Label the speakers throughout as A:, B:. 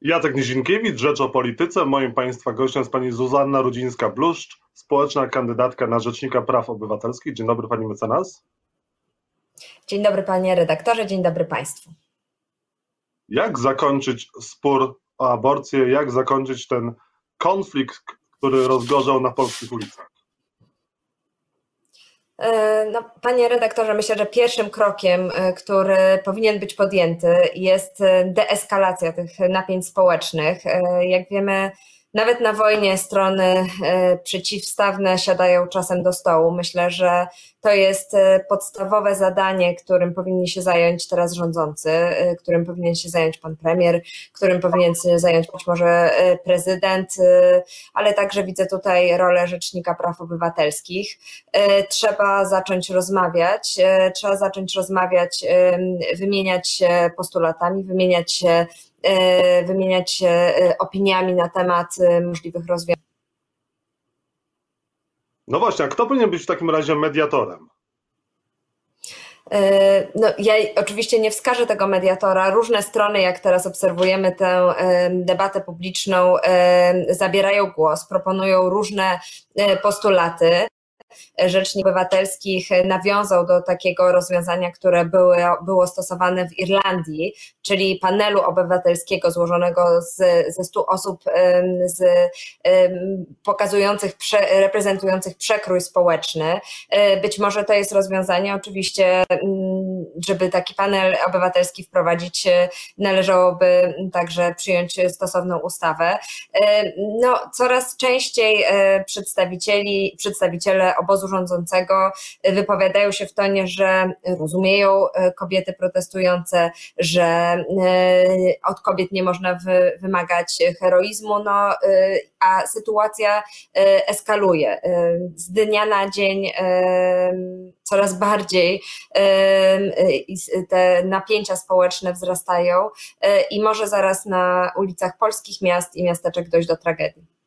A: Jacek Nizinkiewicz, Rzecz o Polityce. Moim Państwa gościem jest Pani Zuzanna Rudzińska-Bluszcz, społeczna kandydatka na Rzecznika Praw Obywatelskich. Dzień dobry Pani mecenas.
B: Dzień dobry Panie redaktorze, dzień dobry Państwu.
A: Jak zakończyć spór o aborcję, jak zakończyć ten konflikt, który rozgorzał na polskich ulicach?
B: E, no, panie redaktorze, myślę, że pierwszym krokiem, e, który powinien być podjęty, jest e, deeskalacja tych napięć społecznych. Jak wiemy, nawet na wojnie strony e, przeciwstawne siadają czasem do stołu. Myślę, że to jest e, podstawowe zadanie, którym powinni się zająć teraz rządzący, e, którym powinien się zająć pan premier, którym powinien się zająć być może prezydent, ale także widzę tutaj rolę Rzecznika Praw Obywatelskich. Trzeba zacząć rozmawiać, trzeba zacząć rozmawiać, wymieniać się postulatami, wymieniać się wymieniać się e, opiniami na temat e, możliwych rozwiązań.
A: No właśnie, a kto powinien być w takim razie mediatorem?
B: No, ja oczywiście nie wskażę tego mediatora. Różne strony, jak teraz obserwujemy tę debatę publiczną, zabierają głos, proponują różne postulaty. Rzecznik Obywatelskich nawiązał do takiego rozwiązania, które było, było stosowane w Irlandii, czyli panelu obywatelskiego złożonego z, ze 100 osób z, pokazujących, reprezentujących przekrój społeczny. E, być może to jest rozwiązanie, oczywiście, żeby taki panel obywatelski wprowadzić, e, należałoby także przyjąć stosowną ustawę. E, no, coraz częściej przedstawicieli, przedstawiciele obozu rządzącego wypowiadają się w tonie, że rozumieją e, kobiety protestujące, że e, od kobiet nie można wymagać heroizmu, no, e, a sytuacja eskaluje. Z dnia na dzień coraz bardziej te napięcia społeczne wzrastają i może zaraz na ulicach polskich miast i miasteczek dojść do tragedii.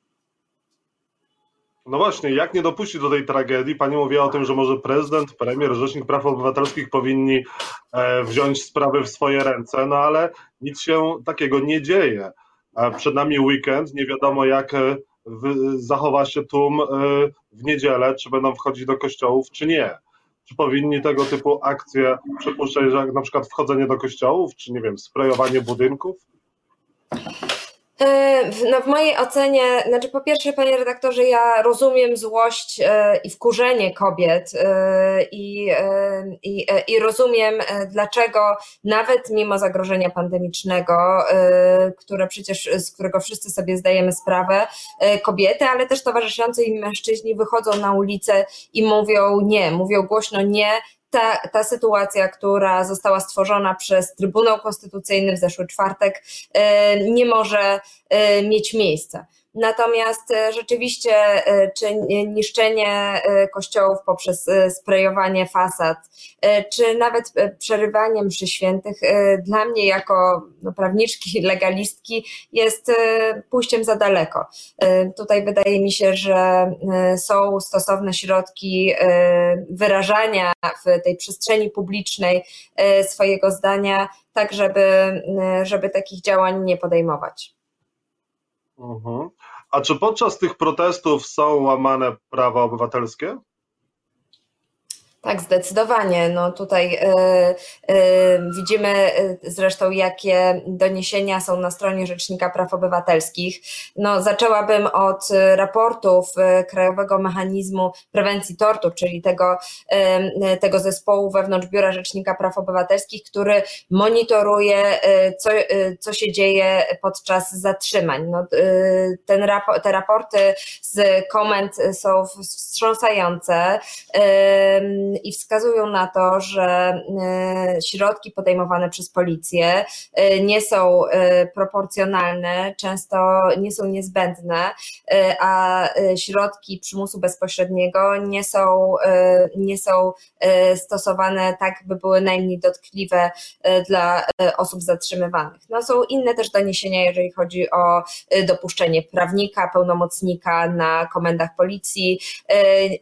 A: No właśnie, jak nie dopuścić do tej tragedii? Pani mówiła o tym, że może prezydent, premier, rzecznik praw obywatelskich powinni e, wziąć sprawy w swoje ręce, no ale nic się takiego nie dzieje. E, przed nami weekend, nie wiadomo jak e, zachowa się tłum w niedzielę, czy będą wchodzić do kościołów, czy nie. Czy powinni tego typu akcje przypuszczać, jak na przykład wchodzenie do kościołów, czy nie wiem, sprejowanie budynków?
B: E, no w mojej ocenie, znaczy po pierwsze, panie redaktorze, ja rozumiem złość e, i wkurzenie kobiet e, i, i, i rozumiem, dlaczego nawet mimo zagrożenia pandemicznego, które przecież, z którego wszyscy sobie zdajemy sprawę, kobiety, ale też towarzyszący im mężczyźni wychodzą na ulicę i mówią nie, mówią głośno nie, ta, ta sytuacja, która została stworzona przez Trybunał Konstytucyjny w zeszły czwartek, e, nie może e, mieć miejsca. Natomiast e, rzeczywiście, e, czy niszczenie e, kościołów poprzez sprejowanie fasad, czy nawet przerywanie mszy świętych, dla mnie jako no, prawniczki, legalistki jest pójściem za daleko. Tutaj wydaje mi się, że są stosowne środki wyrażania w tej przestrzeni publicznej swojego zdania, tak żeby, żeby takich działań nie podejmować.
A: Mhm. A czy podczas tych protestów są łamane prawa obywatelskie?
B: Tak, zdecydowanie. No tutaj y, y, widzimy y, zresztą, jakie doniesienia są na stronie Rzecznika Praw Obywatelskich. No, zaczęłabym od raportów Krajowego Mechanizmu Prewencji Tortur, czyli tego, tego zespołu wewnątrz Biura Rzecznika Praw Obywatelskich, który monitoruje, co, co się dzieje podczas zatrzymań. No, ten rapor, te raporty z komend są wstrząsające i wskazują na to, że e, środki podejmowane przez policję e, nie są e, proporcjonalne, często nie są niezbędne, a środki przymusu bezpośredniego nie są, nie są stosowane tak, by były najmniej dotkliwe dla osób zatrzymywanych. No, są inne też doniesienia, jeżeli chodzi o dopuszczenie prawnika, pełnomocnika na komendach policji.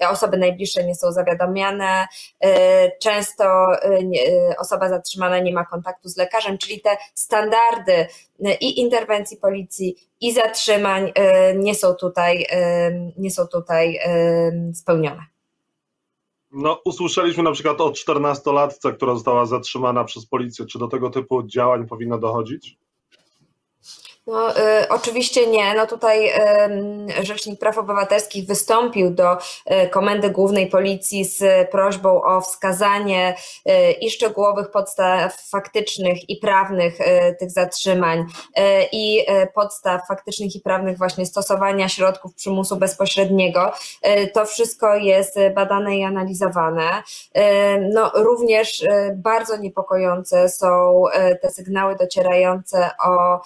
B: Osoby najbliższe nie są zawiadamiane, zatrzymane. Często osoba zatrzymana nie ma kontaktu z lekarzem, czyli te standardy i interwencji policji, i zatrzymań nie są tutaj, nie są tutaj spełnione.
A: No, usłyszeliśmy na przykład o 14-latce, która została zatrzymana przez policję. Czy do tego typu działań powinno dochodzić?
B: No, y, oczywiście nie. No tutaj y, Rzecznik Praw Obywatelskich wystąpił do y, Komendy Głównej Policji z prośbą o wskazanie y, i szczegółowych podstaw faktycznych i prawnych y, tych zatrzymań i podstaw faktycznych i prawnych właśnie stosowania środków przymusu bezpośredniego. To wszystko jest badane i analizowane. No, również bardzo niepokojące są te sygnały docierające o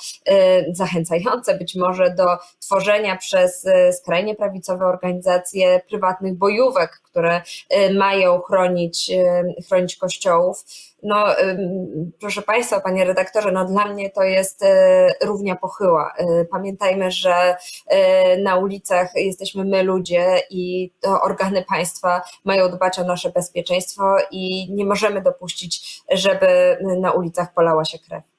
B: zachęcające być może do tworzenia przez e, skrajnie prawicowe organizacje prywatnych bojówek, które e, mają chronić, e, chronić kościołów. No, proszę Państwa, Panie redaktorze, no dla mnie to jest równia pochyła. Pamiętajmy, że na ulicach jesteśmy my ludzie i organy państwa mają dbać o nasze bezpieczeństwo i nie możemy dopuścić, żeby na ulicach polała się krew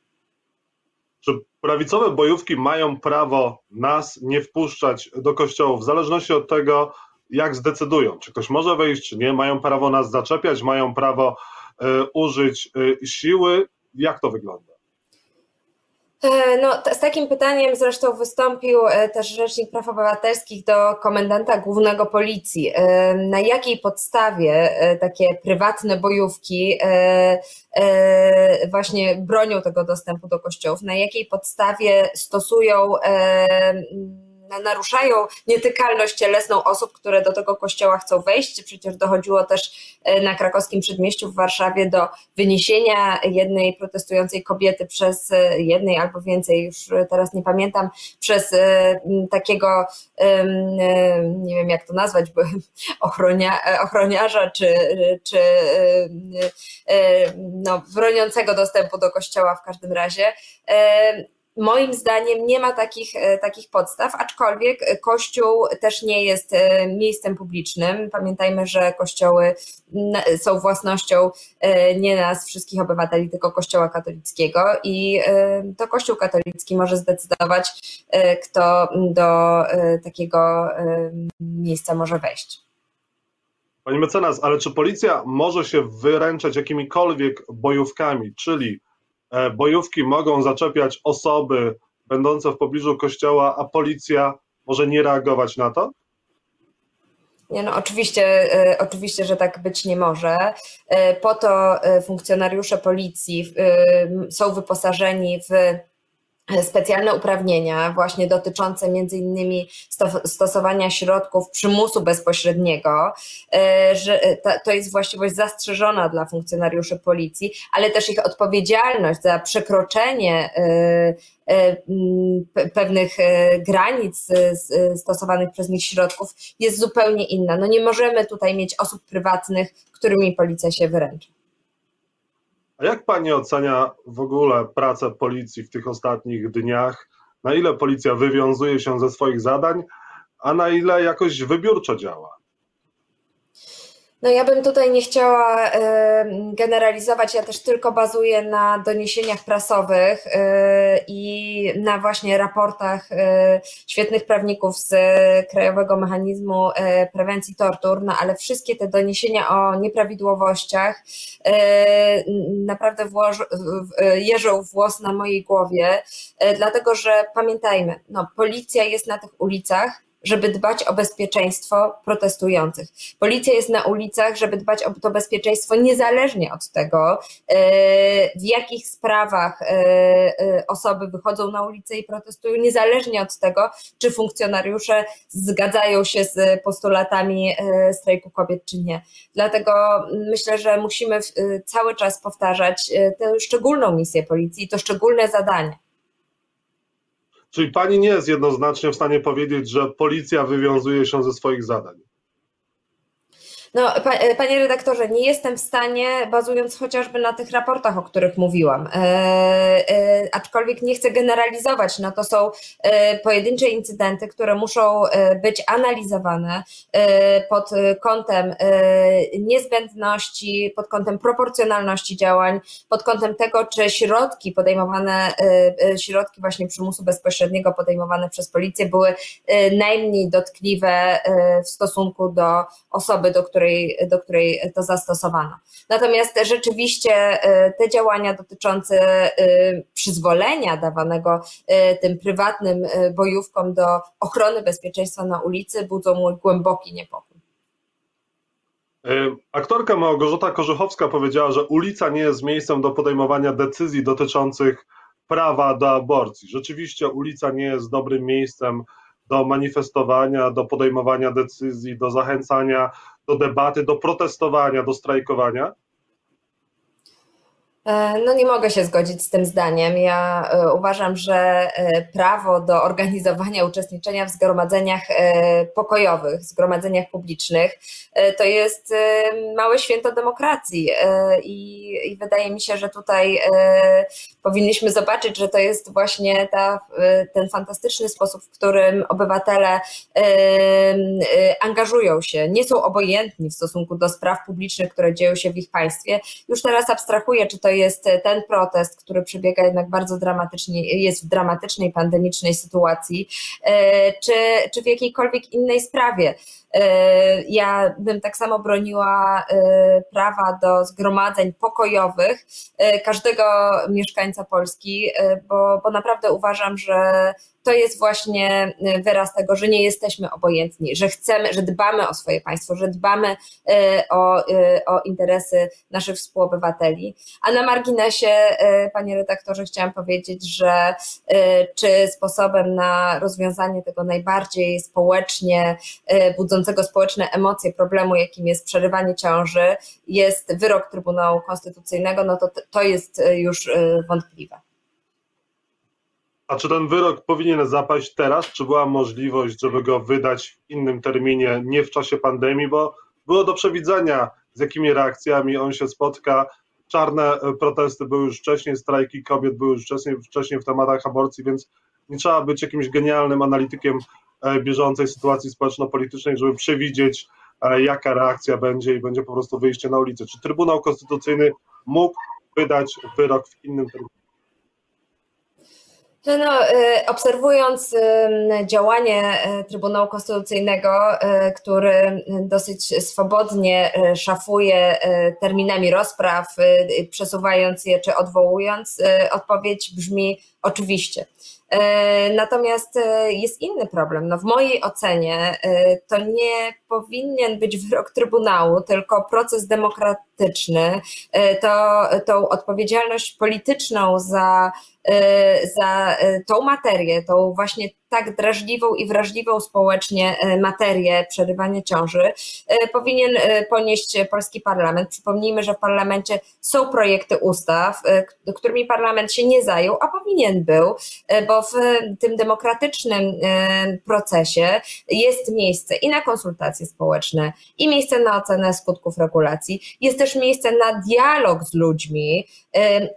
A: prawicowe bojówki mają prawo nas nie wpuszczać do kościołów, w zależności od tego, jak zdecydują, czy ktoś może wejść, czy nie, mają prawo nas zaczepiać, mają prawo y, użyć y, siły. Jak to wygląda?
B: E, no, z takim pytaniem zresztą wystąpił e, też Rzecznik Praw Obywatelskich do komendanta głównego policji. E, na jakiej podstawie takie prywatne bojówki właśnie bronią tego dostępu do kościołów? Na jakiej podstawie stosują naruszają nietykalność cielesną osób, które do tego kościoła chcą wejść. Przecież dochodziło też e, na krakowskim przedmieściu w Warszawie do wyniesienia jednej protestującej kobiety przez e, jednej albo więcej, już teraz nie pamiętam, przez e, takiego, nie wiem jak to nazwać, ochronia, ochroniarza czy, czy no, broniącego dostępu do kościoła w każdym razie. Moim zdaniem nie ma takich, e, takich podstaw, aczkolwiek Kościół też nie jest e, miejscem publicznym. Pamiętajmy, że kościoły są własnością e, nie nas, wszystkich obywateli, tylko Kościoła katolickiego i to Kościół katolicki może zdecydować, kto do takiego miejsca może wejść.
A: Pani mecenas, ale czy policja może się wyręczać jakimikolwiek bojówkami, czyli bojówki mogą zaczepiać osoby będące w pobliżu kościoła, a policja może nie reagować na to?
B: Nie, no oczywiście, e, oczywiście, że tak być nie może. E, po to funkcjonariusze policji są wyposażeni w specjalne uprawnienia, właśnie dotyczące między innymi stosowania środków przymusu bezpośredniego, e, że e, to jest właściwość zastrzeżona dla funkcjonariuszy policji, ale też ich odpowiedzialność za przekroczenie e, pewnych granic stosowanych przez nich środków jest zupełnie inna. No nie możemy tutaj mieć osób prywatnych, którymi policja się wyręcza.
A: Jak pani ocenia w ogóle pracę policji w tych ostatnich dniach? Na ile policja wywiązuje się ze swoich zadań, a na ile jakoś wybiórczo działa?
B: No ja bym tutaj nie chciała generalizować, ja też tylko bazuję na doniesieniach prasowych e, i na właśnie raportach e, świetnych prawników z Krajowego Mechanizmu Prewencji Tortur, no ale wszystkie te doniesienia o nieprawidłowościach naprawdę jeżą włos na mojej głowie, dlatego że pamiętajmy, no policja jest na tych ulicach, żeby dbać o bezpieczeństwo protestujących. Policja jest na ulicach, żeby dbać o to bezpieczeństwo niezależnie od tego, e, w jakich sprawach e, e, osoby wychodzą na ulicę i protestują, niezależnie od tego, czy funkcjonariusze zgadzają się z postulatami strajku kobiet, czy nie. Dlatego myślę, że musimy cały czas powtarzać tę szczególną misję policji, to szczególne zadanie.
A: Czyli pani nie jest jednoznacznie w stanie powiedzieć, że policja wywiązuje się ze swoich zadań.
B: No, panie redaktorze, nie jestem w stanie, bazując chociażby na tych raportach, o których mówiłam, e, e, aczkolwiek nie chcę generalizować, no to są e, pojedyncze incydenty, które muszą e, być analizowane e, pod kątem e, niezbędności, pod kątem proporcjonalności działań, pod kątem tego, czy środki podejmowane, środki właśnie przymusu bezpośredniego podejmowane przez policję były najmniej dotkliwe w stosunku do osoby, do której, do której to zastosowano. Natomiast rzeczywiście e, te działania dotyczące e, przyzwolenia dawanego e, tym prywatnym bojówkom do ochrony bezpieczeństwa na ulicy budzą mój głęboki niepokój.
A: Aktorka Małgorzata Korzechowska powiedziała, że ulica nie jest miejscem do podejmowania decyzji dotyczących prawa do aborcji. Rzeczywiście ulica nie jest dobrym miejscem do manifestowania, do podejmowania decyzji, do zachęcania do debaty, do protestowania, do strajkowania?
B: E, no nie mogę się zgodzić z tym zdaniem. Ja e, uważam, że e, prawo do organizowania uczestniczenia w zgromadzeniach pokojowych, zgromadzeniach publicznych, to jest małe święto demokracji i, i wydaje mi się, że tutaj powinniśmy zobaczyć, że to jest właśnie ta, ten fantastyczny sposób, w którym obywatele angażują się, nie są obojętni w stosunku do spraw publicznych, które dzieją się w ich państwie. Już teraz abstrahuję, czy to jest ten protest, który przebiega jednak bardzo dramatycznie, jest w dramatycznej, pandemicznej sytuacji, e, czy, czy w jakiejkolwiek innej sprawie. E, ja bym tak samo broniła e, prawa do zgromadzeń pokojowych każdego mieszkańca Polski, bo, bo naprawdę uważam, że to jest właśnie wyraz tego, że nie jesteśmy obojętni, że chcemy, że dbamy o swoje państwo, że dbamy o, o interesy naszych współobywateli. A na marginesie, panie redaktorze, chciałam powiedzieć, że czy sposobem na rozwiązanie tego najbardziej społecznie budzącego społeczne emocje problemu, jakim jest przerywanie ciąży, jest wyrok Trybunału Konstytucyjnego, no to to jest już wątpliwe.
A: A czy ten wyrok powinien zapaść teraz? Czy była możliwość, żeby go wydać w innym terminie, nie w czasie pandemii? Bo było do przewidzenia, z jakimi reakcjami on się spotka. Czarne e, protesty były już wcześniej, strajki kobiet były już wcześniej, wcześniej w tematach aborcji, więc nie trzeba być jakimś genialnym analitykiem e, bieżącej sytuacji społeczno-politycznej, żeby przewidzieć, e, jaka reakcja będzie i będzie po prostu wyjście na ulicę. Czy Trybunał Konstytucyjny mógł wydać wyrok w innym terminie?
B: No, y, obserwując działanie Trybunału Konstytucyjnego, który dosyć swobodnie szafuje terminami rozpraw, przesuwając je czy odwołując, odpowiedź brzmi oczywiście. Natomiast jest inny problem. No w mojej ocenie to nie powinien być wyrok Trybunału, tylko proces demokratyczny, to tą odpowiedzialność polityczną za E, za e, tą materię, tą właśnie tak drażliwą i wrażliwą społecznie e, materię przerywania ciąży powinien ponieść polski parlament. Przypomnijmy, że w parlamencie są projekty ustaw, którymi parlament się nie zajął, a powinien był, bo w tym demokratycznym procesie jest miejsce i na konsultacje społeczne, i miejsce na ocenę skutków regulacji, jest też miejsce na dialog z ludźmi,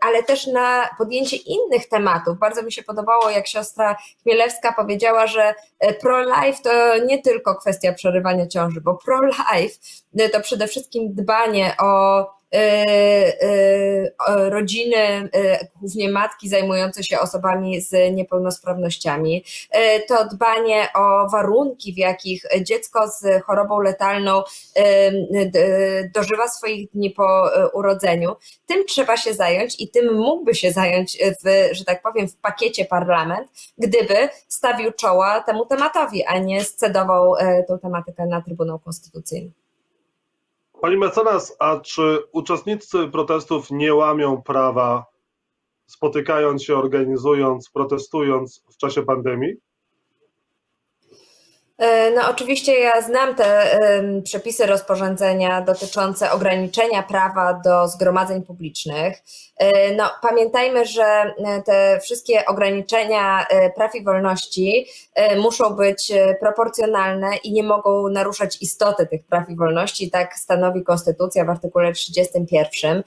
B: ale też na podjęcie innych tematów. Bardzo mi się podobało, jak siostra Chmielewska powiedziała, że e, pro-life to nie tylko kwestia przerywania ciąży, bo pro-life to przede wszystkim dbanie o E, e, rodziny, e, głównie matki zajmujące się osobami z niepełnosprawnościami, to dbanie o warunki, w jakich dziecko z chorobą letalną dożywa swoich dni po urodzeniu. Tym trzeba się zająć i tym mógłby się zająć, w, że tak powiem, w pakiecie parlament, gdyby stawił czoła temu tematowi, a nie scedował tą tematykę na Trybunał Konstytucyjny.
A: Pani mecenas, a czy uczestnicy protestów nie łamią prawa, spotykając się, organizując, protestując w czasie pandemii?
B: E, no, oczywiście ja znam te przepisy rozporządzenia dotyczące ograniczenia prawa do zgromadzeń publicznych. E, no, pamiętajmy, że e, te wszystkie ograniczenia praw i wolności muszą być proporcjonalne i nie mogą naruszać istoty tych praw i wolności. Tak stanowi Konstytucja w artykule 31.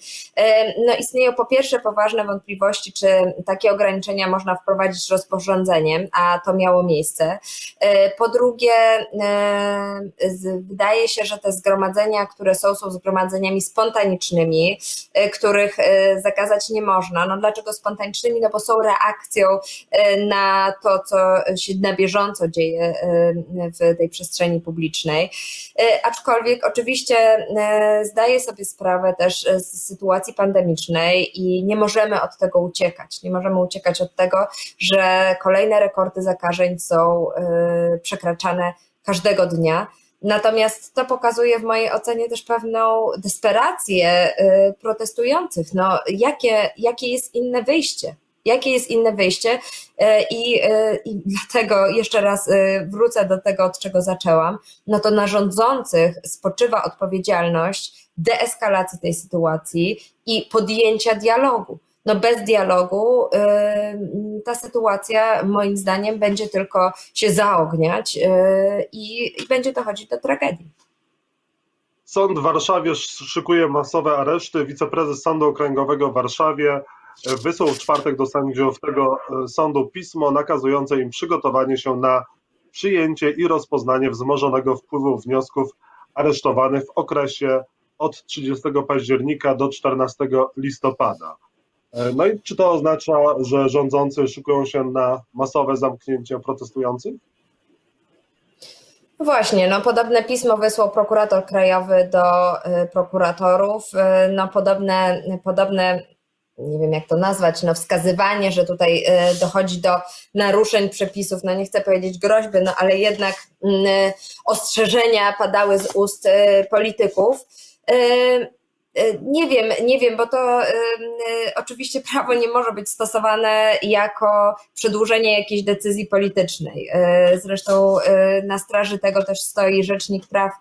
B: No, istnieją po pierwsze poważne wątpliwości, czy takie ograniczenia można wprowadzić rozporządzeniem, a to miało miejsce. Po drugie, drugie, e, wydaje się, że te zgromadzenia, które są, są zgromadzeniami spontanicznymi, e, których e, zakazać nie można. No dlaczego spontanicznymi? No bo są reakcją na to, co się na bieżąco dzieje w tej przestrzeni publicznej. Aczkolwiek oczywiście zdaję sobie sprawę też z sytuacji pandemicznej i nie możemy od tego uciekać. Nie możemy uciekać od tego, że kolejne rekordy zakażeń są przekraczane każdego dnia. Natomiast to pokazuje w mojej ocenie też pewną desperację y, protestujących. No, jakie, jakie jest inne wyjście? Jakie jest inne wyjście? Y, I, y, I dlatego jeszcze raz wrócę do tego, od czego zaczęłam. No to na rządzących spoczywa odpowiedzialność deeskalacji tej sytuacji i podjęcia dialogu no bez dialogu y, ta sytuacja moim zdaniem będzie tylko się zaogniać y, i, i będzie dochodzić do tragedii.
A: Sąd w Warszawie szykuje masowe areszty. Wiceprezes Sądu Okręgowego w Warszawie wysłał w czwartek do sędziów tego y, sądu pismo nakazujące im przygotowanie się na przyjęcie i rozpoznanie wzmożonego wpływu wniosków aresztowanych w okresie od 30 października do 14 listopada. E, no i czy to oznacza, że rządzący szykują się na masowe zamknięcie protestujących?
B: Właśnie, no podobne pismo wysłał prokurator krajowy do y, prokuratorów. Y, no podobne, podobne, nie wiem jak to nazwać, no wskazywanie, że tutaj dochodzi do naruszeń przepisów, no nie chcę powiedzieć groźby, no ale jednak mm, ostrzeżenia padały z ust polityków. E, nie wiem, nie wiem, bo to y, y, oczywiście prawo nie może być stosowane jako przedłużenie jakiejś decyzji politycznej. Y, zresztą na straży tego też stoi Rzecznik Praw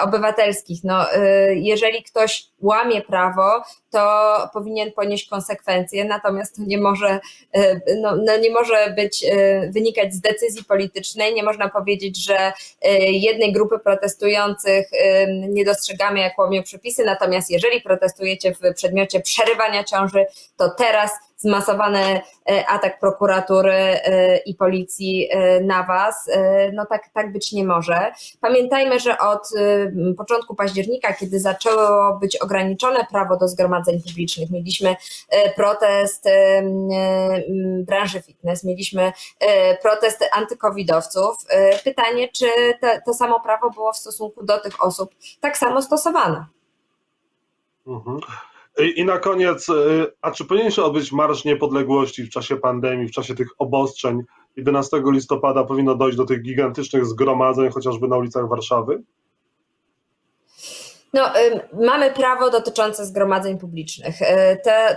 B: Obywatelskich. No, jeżeli ktoś łamie prawo, to powinien ponieść konsekwencje, natomiast to nie może, no, no nie może być, wynikać z decyzji politycznej. Nie można powiedzieć, że jednej grupy protestujących nie dostrzegamy, jak łamią przepisy, natomiast jeżeli jeżeli protestujecie w przedmiocie przerywania ciąży, to teraz zmasowany e, atak prokuratury e, i policji e, na was. No tak, tak być nie może. Pamiętajmy, że od początku października, kiedy zaczęło być ograniczone prawo do zgromadzeń publicznych, mieliśmy protest branży fitness, mieliśmy protest antykowidowców. Pytanie, czy to, to samo prawo było w stosunku do tych osób tak samo stosowane?
A: Mhm. I na koniec, y, a czy powinien się odbyć Marsz Niepodległości w czasie pandemii, w czasie tych obostrzeń? 11 listopada powinno dojść do tych gigantycznych zgromadzeń, chociażby na ulicach Warszawy?
B: No, mamy prawo dotyczące zgromadzeń publicznych. Y,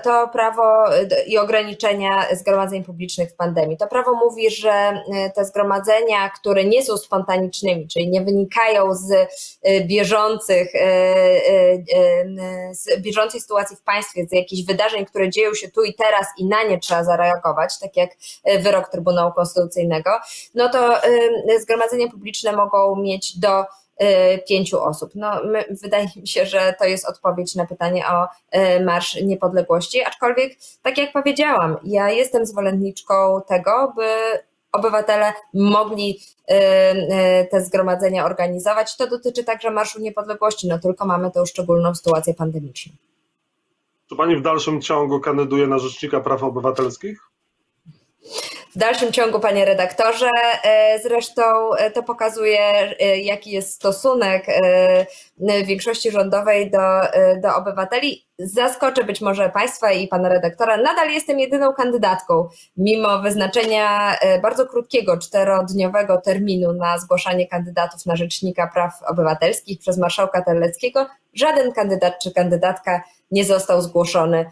B: to prawo y, i ograniczenia zgromadzeń publicznych w pandemii. To prawo mówi, że y, te zgromadzenia, które nie są spontanicznymi, czyli nie wynikają z bieżących, z bieżącej sytuacji w państwie, z jakichś wydarzeń, które dzieją się tu i teraz i na nie trzeba zareagować, tak jak wyrok Trybunału Konstytucyjnego, no to zgromadzenia publiczne mogą mieć do pięciu osób. No, my, wydaje mi się, że to jest odpowiedź na pytanie o y, Marsz Niepodległości, aczkolwiek, tak jak powiedziałam, ja jestem zwolenniczką tego, by obywatele mogli y, te zgromadzenia organizować. To dotyczy także Marszu Niepodległości, no tylko mamy tę szczególną sytuację pandemiczną.
A: Czy Pani w dalszym ciągu kandyduje na Rzecznika Praw Obywatelskich?
B: W dalszym ciągu, panie redaktorze, e, zresztą e, to pokazuje, e, jaki jest stosunek większości rządowej do, do obywateli. Zaskoczę być może Państwa i pana redaktora. Nadal jestem jedyną kandydatką, mimo wyznaczenia bardzo krótkiego, czterodniowego terminu na zgłaszanie kandydatów na Rzecznika Praw Obywatelskich przez marszałka Terleckiego. Żaden kandydat czy kandydatka nie został zgłoszony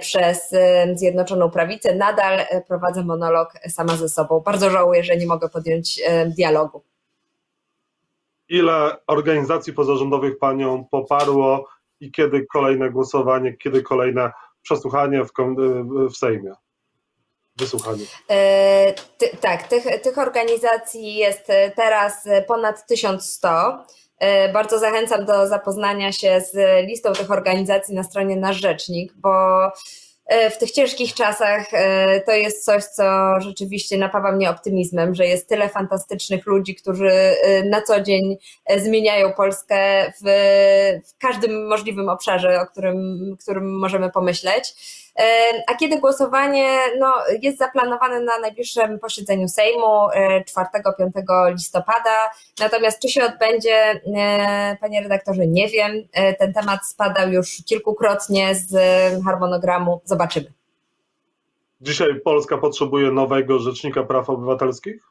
B: przez e, Zjednoczoną Prawicę. Nadal e, prowadzę monolog sama ze sobą. Bardzo żałuję, że nie mogę podjąć dialogu.
A: ile organizacji pozarządowych Panią poparło i kiedy kolejne głosowanie, kiedy kolejne przesłuchanie w, w Sejmie? Wysłuchanie.
B: E, ty, tak, tych, tych organizacji jest teraz ponad 1100. E, bardzo zachęcam do zapoznania się z listą tych organizacji na stronie Nasz Rzecznik, bo E, w tych ciężkich czasach e, to jest coś, co rzeczywiście napawa mnie optymizmem, że jest tyle fantastycznych ludzi, którzy na co dzień zmieniają Polskę w, w każdym możliwym obszarze, o którym, którym możemy pomyśleć. A kiedy głosowanie no, jest zaplanowane na najbliższym posiedzeniu Sejmu 4-5 listopada, natomiast czy się odbędzie, panie redaktorze, nie wiem. Ten temat spadał już kilkukrotnie z harmonogramu. Zobaczymy.
A: Dzisiaj Polska potrzebuje nowego Rzecznika Praw Obywatelskich?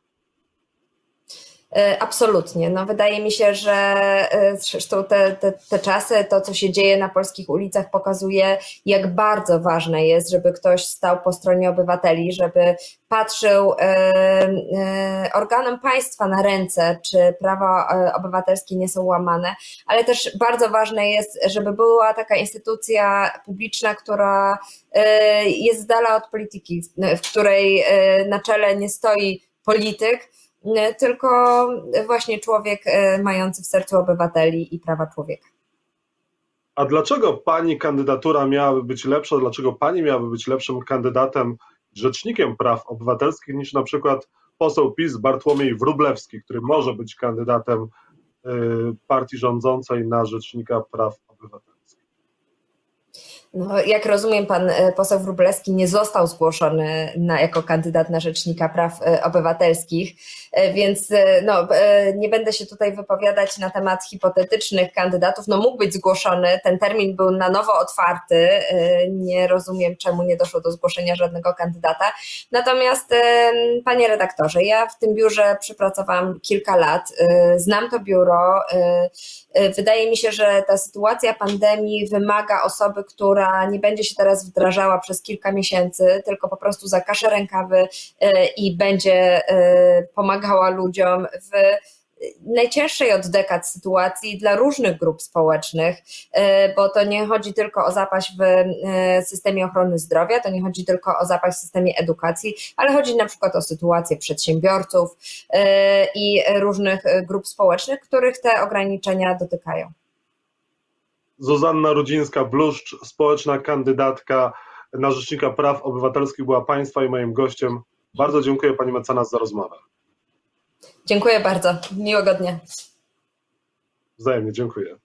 B: E, absolutnie. No, wydaje mi się, że e, zresztą te, te, te czasy, to co się dzieje na polskich ulicach, pokazuje, jak bardzo ważne jest, żeby ktoś stał po stronie obywateli, żeby patrzył e, organom państwa na ręce, czy prawa obywatelskie nie są łamane, ale też bardzo ważne jest, żeby była taka instytucja publiczna, która jest z dala od polityki, w której na czele nie stoi polityk, tylko właśnie człowiek e, mający w sercu obywateli i prawa człowieka.
A: A dlaczego pani kandydatura miałaby być lepsza? Dlaczego pani miałaby być lepszym kandydatem, rzecznikiem praw obywatelskich niż na przykład poseł PiS Bartłomiej Wrublewski, który może być kandydatem e, partii rządzącej na rzecznika praw obywatelskich?
B: No, jak rozumiem, pan e, poseł Wróblewski nie został zgłoszony na, jako kandydat na Rzecznika Praw e, Obywatelskich, e, więc no, nie będę się tutaj wypowiadać na temat hipotetycznych kandydatów. No, mógł być zgłoszony, ten termin był na nowo otwarty. Nie rozumiem, czemu nie doszło do zgłoszenia żadnego kandydata. Natomiast, panie redaktorze, ja w tym biurze przypracowałam kilka lat, znam to biuro. Wydaje mi się, że ta sytuacja pandemii wymaga osoby, która która nie będzie się teraz wdrażała przez kilka miesięcy, tylko po prostu zakaże rękawy e, i będzie e, pomagała ludziom w najcięższej od dekad sytuacji dla różnych grup społecznych, e, bo to nie chodzi tylko o zapaść w systemie ochrony zdrowia, to nie chodzi tylko o zapaść w systemie edukacji, ale chodzi na przykład o sytuację przedsiębiorców i różnych grup społecznych, których te ograniczenia dotykają.
A: Zuzanna Rudzińska-Bluszcz, społeczna kandydatka na Rzecznika Praw Obywatelskich była Państwa i moim gościem. Bardzo dziękuję Pani mecenas za rozmowę.
B: Dziękuję bardzo. Miłego dnia.
A: Wzajemnie, dziękuję.